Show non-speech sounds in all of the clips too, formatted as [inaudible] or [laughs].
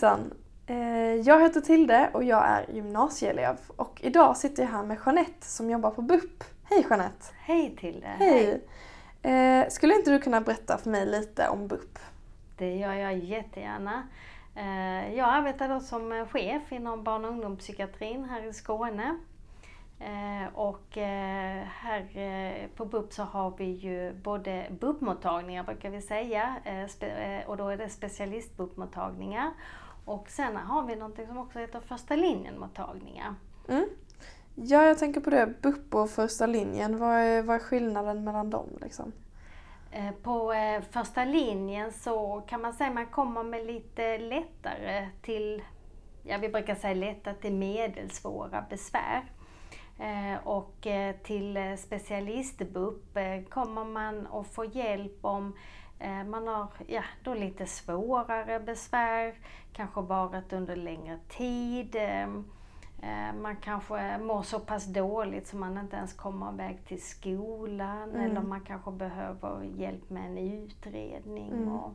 Hejsan! Eh, Jag heter Tilde och jag är gymnasieelev och idag sitter jag här med Jeanette som jobbar på BUP. Hej Jeanette! Hej Tilde! Hej! Eh, Skulle inte du kunna berätta för mig lite om BUP? Det gör jag jättegärna. Eh, Jag arbetar då som chef inom barn och ungdomspsykiatrin här i Skåne. Och här på BUP så har vi ju både BUP-mottagningar brukar vi säga och då är det specialist-BUP-mottagningar. Och sen har vi någonting som också heter första linjen-mottagningar. Mm. Ja, jag tänker på det. BUP och första linjen. Vad är, vad är skillnaden mellan dem? Liksom? Eh, På eh, första linjen så kan man säga att man kommer med lite lättare till, ja vi brukar säga lätta till medelsvåra besvär. Eh, Och till specialist-BUP kommer man att få hjälp om man har ja, då lite svårare besvär, kanske varit under längre tid. eh, Eh, Man kanske mår så pass dåligt så man inte ens kommer iväg till skolan Mm. eller man kanske behöver hjälp med en utredning. Mm. Och,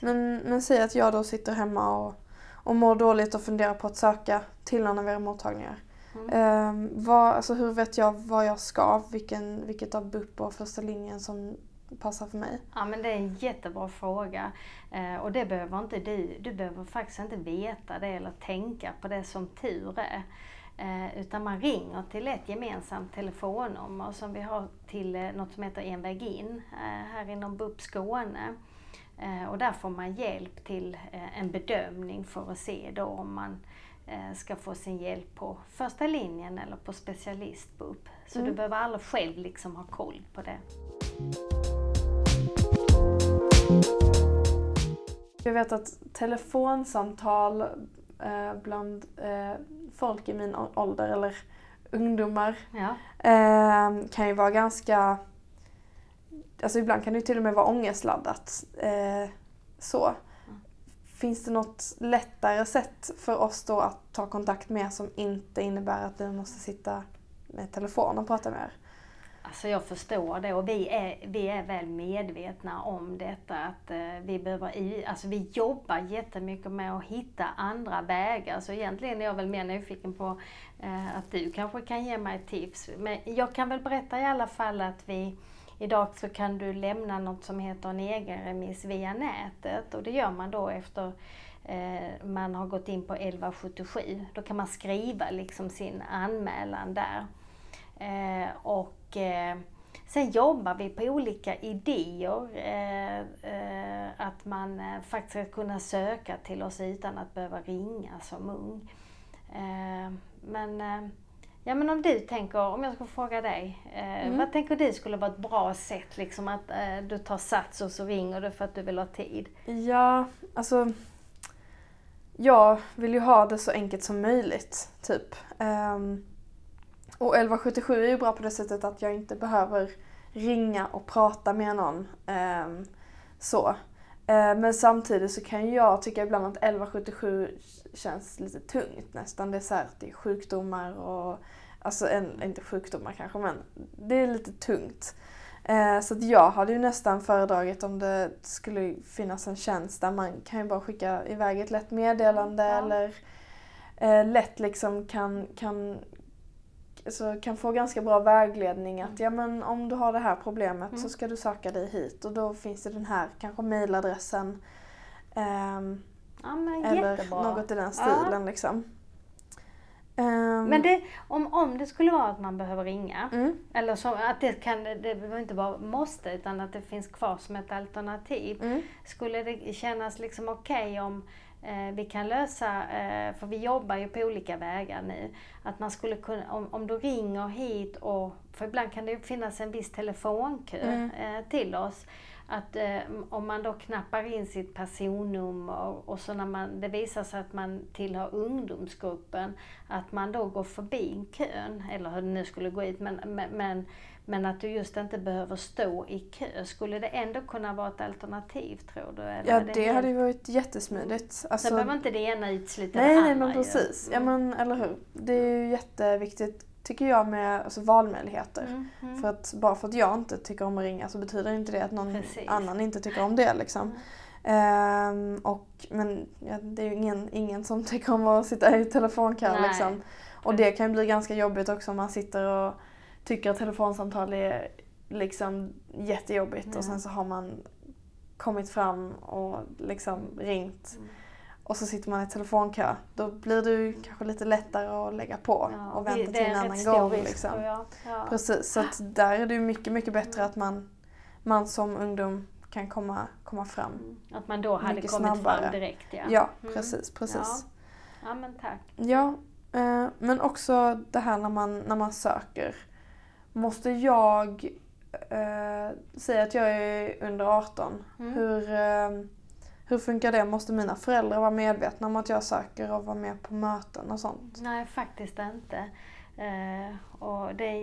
Men, men säg att jag då sitter hemma och, och mår dåligt och funderar på att söka till någon av era mottagningar. Mm. Ehm, vad, alltså hur vet jag vad jag ska? Vilken, vilket av BUP och första linjen som passar för mig? ja men det är en jättebra fråga. Eh, och det behöver inte du, du behöver faktiskt inte veta det eller tänka på det som tur är. Eh, utan man ringer till ett gemensamt telefonnummer som vi har till eh, något som heter En väg in eh, här inom BUP Skåne. Eh, och där får man hjälp till eh, en bedömning för att se då om man ska få sin hjälp på första linjen eller på specialist-BUP. Så Mm. du behöver aldrig själv liksom ha koll på det. Jag vet att telefonsamtal eh, bland eh, folk i min ålder eller ungdomar Ja. eh, kan ju vara ganska... Alltså ibland kan det till och med vara ångestladdat. Så. Finns det något lättare sätt för oss då att ta kontakt med som inte innebär att vi måste sitta med telefon och prata med er? Så jag förstår det och vi är, vi är väl medvetna om detta att eh, vi behöver, alltså vi jobbar jättemycket med att hitta andra vägar. Så egentligen är jag väl mer nyfiken på eh, att du kanske kan ge mig tips. Men jag kan väl berätta i alla fall att vi Idag så kan du lämna något som heter en egenremiss via nätet och det gör man då efter eh, man har gått in på 1177. Då kan man skriva liksom sin anmälan där. Eh, och eh, sen jobbar vi på olika idéer. Eh, att man faktiskt ska kunna söka till oss utan att behöva ringa som ung. Men, ja, men om du tänker, om jag ska fråga dig. Eh, Mm. Vad tänker du skulle vara ett bra sätt liksom att eh, du tar sats och så ringer du för att du vill ha tid? Ja, alltså... Jag vill ju ha det så enkelt som möjligt, typ. Ehm, och 1177 är ju bra på det sättet att jag inte behöver ringa och prata med någon. ehm, så. Eh, men samtidigt så kan jag tycka ibland att 1177 känns lite tungt nästan. Det är så här det är sjukdomar och... Alltså en, inte sjukdomar kanske, men det är lite tungt. Eh, Så att jag hade ju nästan föredragit om det skulle finnas en tjänst där man kan ju bara skicka iväg ett lätt meddelande Ja. eller eh, lätt liksom kan, kan, så kan få ganska bra vägledning att ja men om du har det här problemet Mm. så ska du söka dig hit och då finns det den här kanske mailadressen ehm, Ja, eller jättebra. något i den Ja. stilen liksom. Ehm, Men det, om, om det skulle vara att man behöver ringa, mm, eller så, att det kan, det behöver inte vara måste, utan att det finns kvar som ett alternativ. mm, Skulle det kännas liksom okej om eh, vi kan lösa, eh, för vi jobbar ju på olika vägar nu, att man skulle kunna, om, om du ringer hit och, för ibland kan det ju finnas en viss telefonkö Mm. eh, till oss, att eh, om man då knappar in sitt personnummer och så när man, det visar sig att man tillhör ungdomsgruppen, att man då går förbi kön, eller hur det nu skulle gå ut, men, men, men, men att du just inte behöver stå i kö. Skulle det ändå kunna vara ett alternativ tror du? Eller ja det helt- hade ju varit jättesmidigt. Sen Alltså, behöver inte det ena utesluta Nej, det nej andra men ju. precis. Ja Mm. men eller hur. Det är ju jätteviktigt tycker jag med alltså, valmöjligheter. Mm, mm. För att bara för att jag inte tycker om att ringa så betyder inte det att någon Precis. annan inte tycker om det liksom. Ehm, och, men ja, det är ju ingen, ingen som [laughs] tycker om att sitta i telefonkö Nej. liksom. Och det kan ju bli ganska jobbigt också om man sitter och tycker att telefonsamtal är liksom jättejobbigt Ja. och sen så har man kommit fram och liksom ringt Mm. och så sitter man i telefonkö. Då blir det ju kanske lite lättare att lägga på Ja, och vänta till en annan gång. risk, Liksom. Ja. Precis, så där är det ju mycket, mycket bättre att man, man som ungdom kan komma, komma fram. Mm. Att man då hade Mycket kommit snabbare. fram direkt ja. Ja, Mm. precis, precis. Ja, men tack. Ja, eh, men också det här när man, när man söker. Måste jag eh, säga att jag är under 18? Mm. Hur, eh, hur funkar det? Måste mina föräldrar vara medvetna om att jag söker och vara med på möten och sånt? Nej, faktiskt inte. Eh, och det,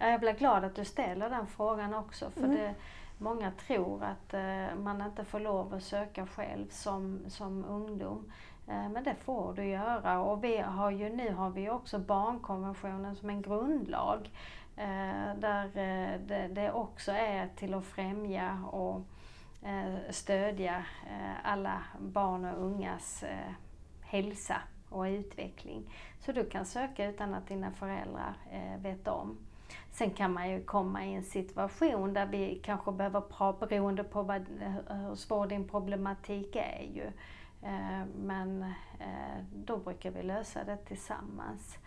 ja, jag blir glad att du ställer den frågan också. För Mm. det, många tror att eh, man inte får lov att söka själv som, som ungdom. Eh, men det får du göra. Och vi har ju, nu har vi också barnkonventionen som en grundlag. Eh, där eh, det, det också är till att främja och eh, stödja alla barn och ungas hälsa och utveckling. Så du kan söka utan att dina föräldrar vet om. Sen kan man ju komma i en situation där vi kanske behöver prata, beroende på vad, hur svår din problematik är ju. Men då brukar vi lösa det tillsammans.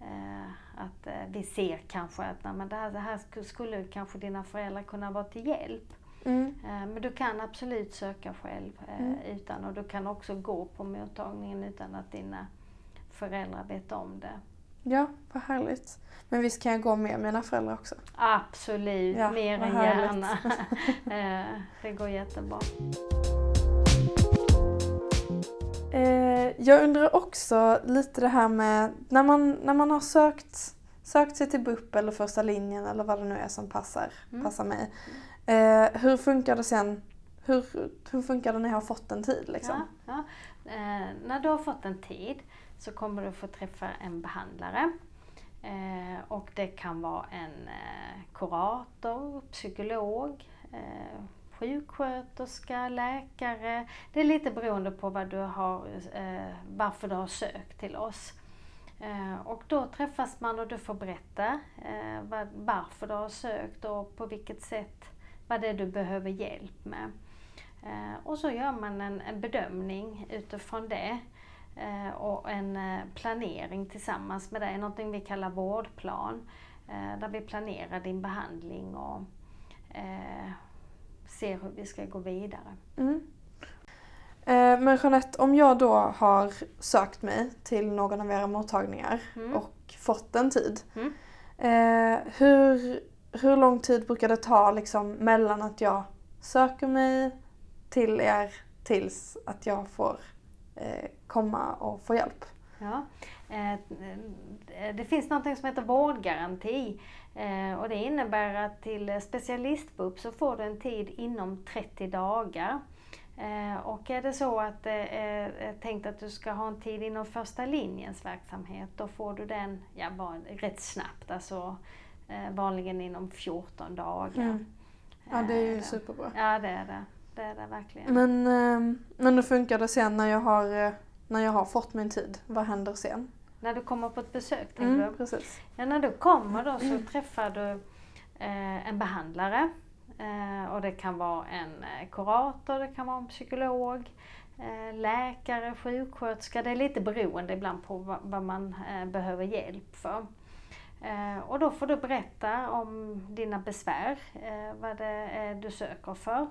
Eh, att eh, vi ser kanske att nej, men det, här, det här sk- skulle kanske dina föräldrar kunna vara till hjälp. Mm. Eh, Men du kan absolut söka själv Mm. utan och du kan också gå på mottagningen utan att dina föräldrar vet om det. Ja, vad härligt. Men visst kan jag gå med mina föräldrar också? Absolut, Ja, mer än härligt. gärna. [laughs] Det går jättebra. Eh, jag undrar också lite det här med när man, när man har sökt, sökt sig till BUP eller första linjen eller vad det nu är som passar, Mm. passar mig. Eh, hur funkar det sen? Hur, hur funkar det när jag har fått en tid liksom? Ja, ja. Eh, när du har fått en tid så kommer du få träffa en behandlare. Eh, och det kan vara en eh, kurator, psykolog, eh, sjuksköterska, läkare. Det är lite beroende på vad du har, eh, varför du har sökt till oss. Eh, och då träffas man och du får berätta eh, varför du har sökt och på vilket sätt, vad det är du behöver hjälp med. Eh, och så gör man en, en bedömning utifrån det eh, och en eh, planering tillsammans med dig, någonting vi kallar vårdplan. Eh, där vi planerar din behandling och eh, ser hur vi ska gå vidare. Mm. Eh, men Jeanette, om jag då har sökt mig till någon av era mottagningar Mm. och fått en tid. Mm. Eh, hur, hur lång tid brukar det ta liksom, mellan att jag söker mig till er tills att jag får eh, komma och få hjälp? Ja. Eh, Det finns något som heter vårdgaranti eh, och det innebär att till specialistbup så får du en tid inom 30 dagar. Eh, Och är det så att det är tänkt att du ska ha en tid inom första linjens verksamhet då får du den ja, bara rätt snabbt, alltså vanligen inom 14 dagar. Mm. Ja, det är ju superbra. Ja, det är det. Det är det verkligen. Men, men hur funkar det sen när jag, har, när jag har fått min tid? Vad händer sen? När du kommer på ett besök, Mm, du? precis. Ja, när du kommer då så träffar du eh, en behandlare. Eh, och det kan vara en eh, kurator, det kan vara en psykolog, eh, läkare, sjuksköterska. Det är lite beroende ibland på vad, vad man eh, behöver hjälp för. Eh, och då får du berätta om dina besvär, vad det är du söker för.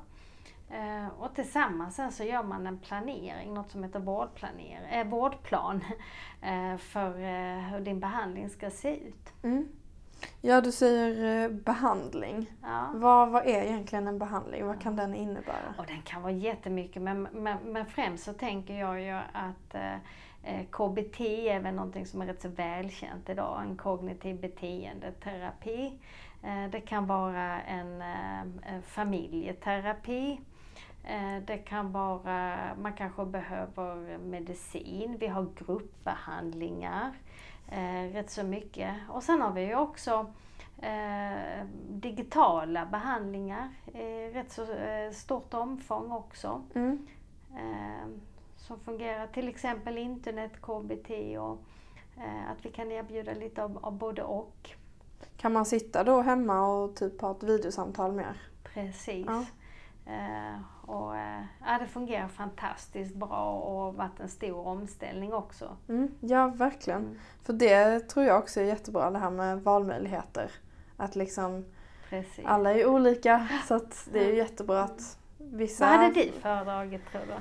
Eh, och tillsammans sen så gör man en planering, något som heter vårdplaner, eh, vårdplan [laughs] eh, för eh, hur din behandling ska se ut. Mm. Ja, du säger eh, behandling. Ja. Vad, vad är egentligen en behandling? Vad kan den innebära? Och den kan vara jättemycket men, men, men främst så tänker jag ju att eh, KBT är väl någonting som är rätt så välkänt idag, en kognitiv beteendeterapi. Eh, det kan vara en eh, familjeterapi. Eh, Det kan vara, man kanske behöver medicin, vi har gruppbehandlingar, eh, rätt så mycket. Och sen har vi ju också Eh, digitala behandlingar i rätt så eh, stort omfång också. Mm. Eh, som fungerar, till exempel internet-KBT och eh, att vi kan erbjuda lite av, av både och. Kan man sitta då hemma och typ ha ett videosamtal mer? Precis. Ja. Eh, och, eh, ja, det fungerar fantastiskt bra och varit en stor omställning också. Mm. Ja, verkligen. Mm. För det tror jag också är jättebra, det här med valmöjligheter. Att liksom, Precis. alla är olika så det är ju jättebra att vissa... Vad hade du föredragit tror du?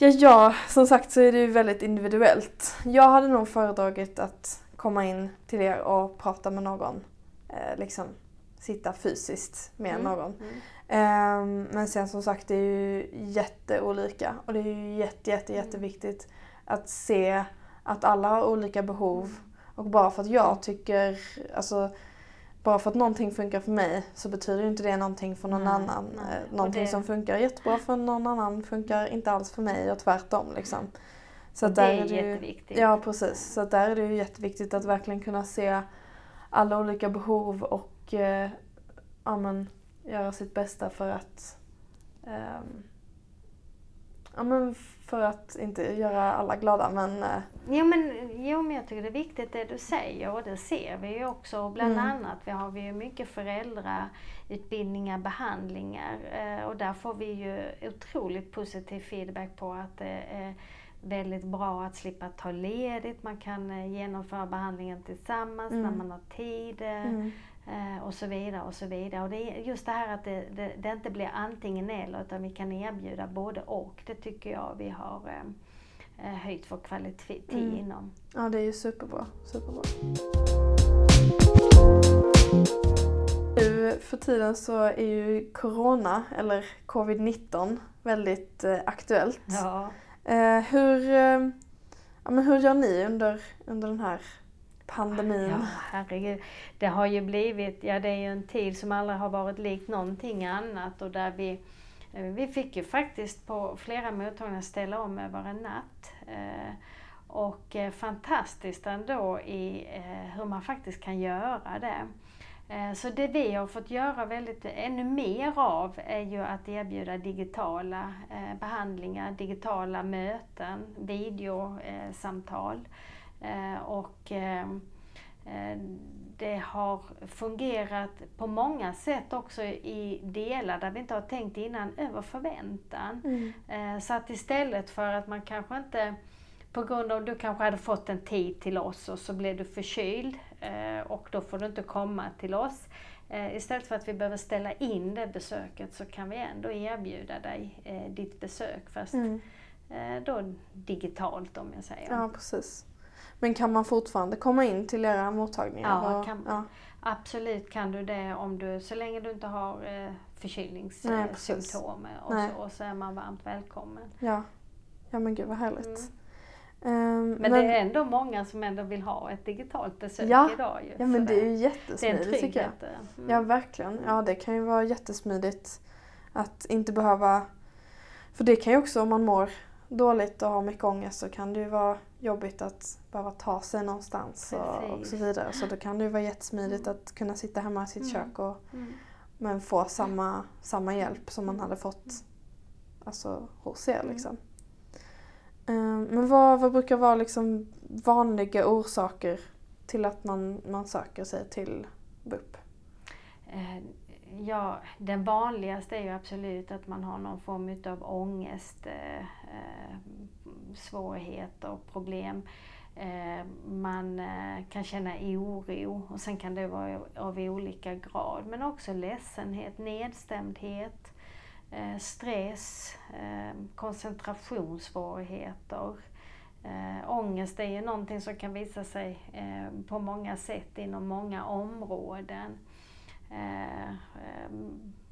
Ja, ja, som sagt så är det ju väldigt individuellt. Jag hade nog föredragit att komma in till er och prata med någon. Eh, liksom sitta fysiskt med Mm. någon. Mm. Ehm, men sen som sagt det är ju jätteolika och det är ju jätte, jätte, Mm. jätteviktigt att se att alla har olika behov. Och bara för att jag tycker, alltså bara för att någonting funkar för mig så betyder inte det någonting för någon Nej, annan. nej. Eh, Och Någonting det- som funkar jättebra för någon annan funkar inte alls för mig och tvärtom liksom. Så att det är är det ju, jätteviktigt. Ja precis, så att där är det ju jätteviktigt att verkligen kunna se alla olika behov och eh, ja, men, göra sitt bästa för att ehm, ja, men för att inte göra alla glada men eh, Jo men, jo men jag tycker det är viktigt det du säger och det ser vi ju också. Bland Mm. annat vi har vi ju mycket föräldrautbildningar, behandlingar eh, och där får vi ju otroligt positiv feedback på att det är väldigt bra att slippa ta ledigt. Man kan eh, genomföra behandlingen tillsammans Mm. när man har tid. mm, och så vidare och så vidare. Och det är just det här att det, det, det inte blir antingen eller utan vi kan erbjuda både och. Det tycker jag vi har eh, eh, höjt vår kvalitet Mm. inom. ja det är ju superbra. superbra. Nu för tiden så är ju Corona, eller Covid-19, väldigt eh, aktuellt. Ja. Eh, hur, eh, ja, men hur gör ni under, under den här pandemin? ja, herregud. Det har ju blivit, ja det är ju en tid som aldrig har varit likt någonting annat och där vi eh, vi fick ju faktiskt på flera mottagningar ställa om över en natt. Eh, och eh, fantastiskt ändå i hur man faktiskt kan göra det. Så det vi har fått göra väldigt, ännu mer av är ju att erbjuda digitala behandlingar, digitala möten, videosamtal. Eh, och eh, eh, det har fungerat på många sätt också i delar där vi inte har tänkt innan över förväntan. Mm. Eh, Så att istället för att man kanske inte, på grund av att du kanske hade fått en tid till oss och så blev du förkyld eh, och då får du inte komma till oss. Eh, Istället för att vi behöver ställa in det besöket så kan vi ändå erbjuda dig eh, ditt besök fast Mm. eh, då digitalt om jag säger. Ja, precis. Men kan man fortfarande komma in till era mottagningar? Ja, och, kan- ja. Absolut kan du det om du, så länge du inte har eh, förkylningssymptom och Nej. så, och så är man varmt välkommen. Ja. ja, men gud vad härligt. Mm. Ehm, Men, det är ändå många som ändå vill ha ett digitalt besök Ja, idag ju. ja, men det är ju det jättesmidigt tycker jag. det. Mm. Ja, verkligen. Ja, det kan ju vara jättesmidigt att inte behöva... För det kan ju också, om man mår dåligt och har mycket ångest, så kan det ju vara jobbigt att behöva ta sig någonstans och, och så vidare. Så då kan det ju vara jättesmidigt att kunna sitta hemma i sitt Mm. kök och Mm. men få samma, samma hjälp som man Mm. hade fått alltså, hos er. Mm. Liksom. Ehm, Men vad, vad brukar vara liksom vanliga orsaker till att man, man söker sig till BUP? Eh, Ja, den vanligaste är ju absolut att man har någon form utav ångest, eh, eh, svårigheter och problem. Eh, man eh, kan känna oro och sen kan det vara av olika grad. Men också ledsenhet, nedstämdhet, eh, stress, koncentrationssvårigheter. Ångest är ju någonting som kan visa sig på många sätt inom många områden.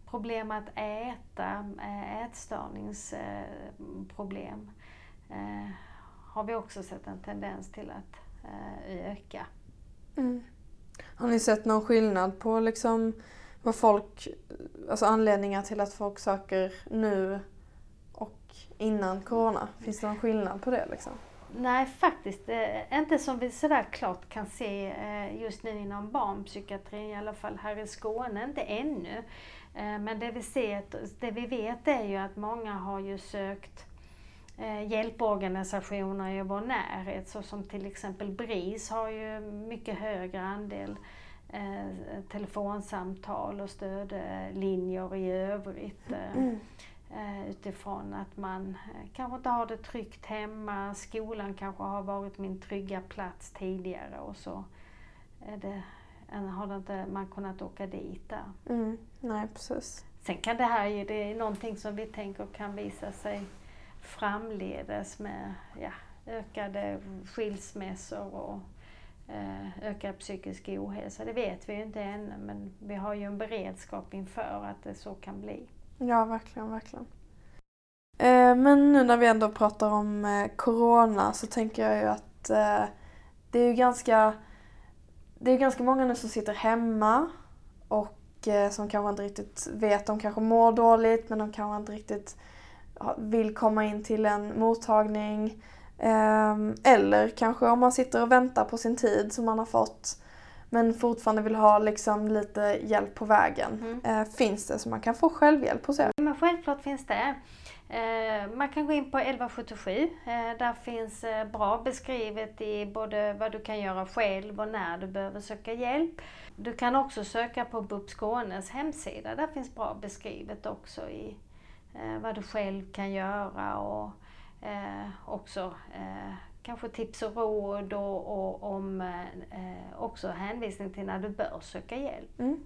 Problem att äta, eh, ätstörningsproblem eh, har vi också sett en tendens till att eh, öka. Mm. Har ni sett någon skillnad på liksom vad folk, alltså anledningar till att folk söker nu och innan corona? Finns det någon skillnad på det liksom? Nej, faktiskt eh, inte som vi sådär klart kan se eh, just nu inom barnpsykiatrin, i alla fall här i Skåne, inte ännu. Men det vi, ser, det vi vet är ju att många har ju sökt eh, hjälporganisationer i vår närhet, så som till exempel BRIS har ju mycket högre andel eh, telefonsamtal och stödlinjer i övrigt. Eh, Mm. eh, utifrån att man kanske inte har det tryggt hemma, skolan kanske har varit min trygga plats tidigare och så det, har det inte man kunnat åka dit där. Mm. Nej, precis. Sen kan det här ju, det är någonting som vi tänker kan visa sig framledes med ja, ökade skilsmässor och eh, ökad psykisk ohälsa. Det vet vi ju inte ännu men vi har ju en beredskap inför att det så kan bli. Ja, verkligen, verkligen. Eh, men nu när vi ändå pratar om eh, Corona så tänker jag ju att det är ju ganska, det är ganska många nu som sitter hemma och som kanske inte riktigt vet, de kanske mår dåligt men de kanske inte riktigt vill komma in till en mottagning. Ehm, eller kanske om man sitter och väntar på sin tid som man har fått men fortfarande vill ha liksom lite hjälp på vägen. Mm. Eh, finns det så man kan få självhjälp hos er? Men självklart finns det. Eh, man kan gå in på 1177. Eh, där finns bra beskrivet i både vad du kan göra själv och när du behöver söka hjälp. Du kan också söka på BUP Skånes hemsida. Där finns bra beskrivet också i vad du själv kan göra och eh, också eh, kanske tips och råd och, och om eh, eh, också hänvisning till när du bör söka hjälp. Mm.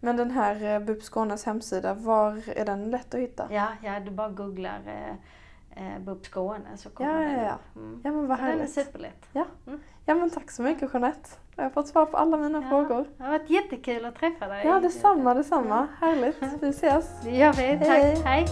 Men den här eh, BUP Skånes hemsida, var är den lätt att hitta? Ja, ja du bara googlar eh, BUP Skåne så kommer Ja, ja, den ja. upp. Mm. Ja men vad Den är härligt. superlätt. Ja. Mm. ja men tack så mycket Jeanette. Jag har fått svar på alla mina Ja. frågor. Det har varit jättekul att träffa dig. Ja detsamma, detsamma. Härligt. Vi ses. Det gör vi. Tack. Hej. Hej.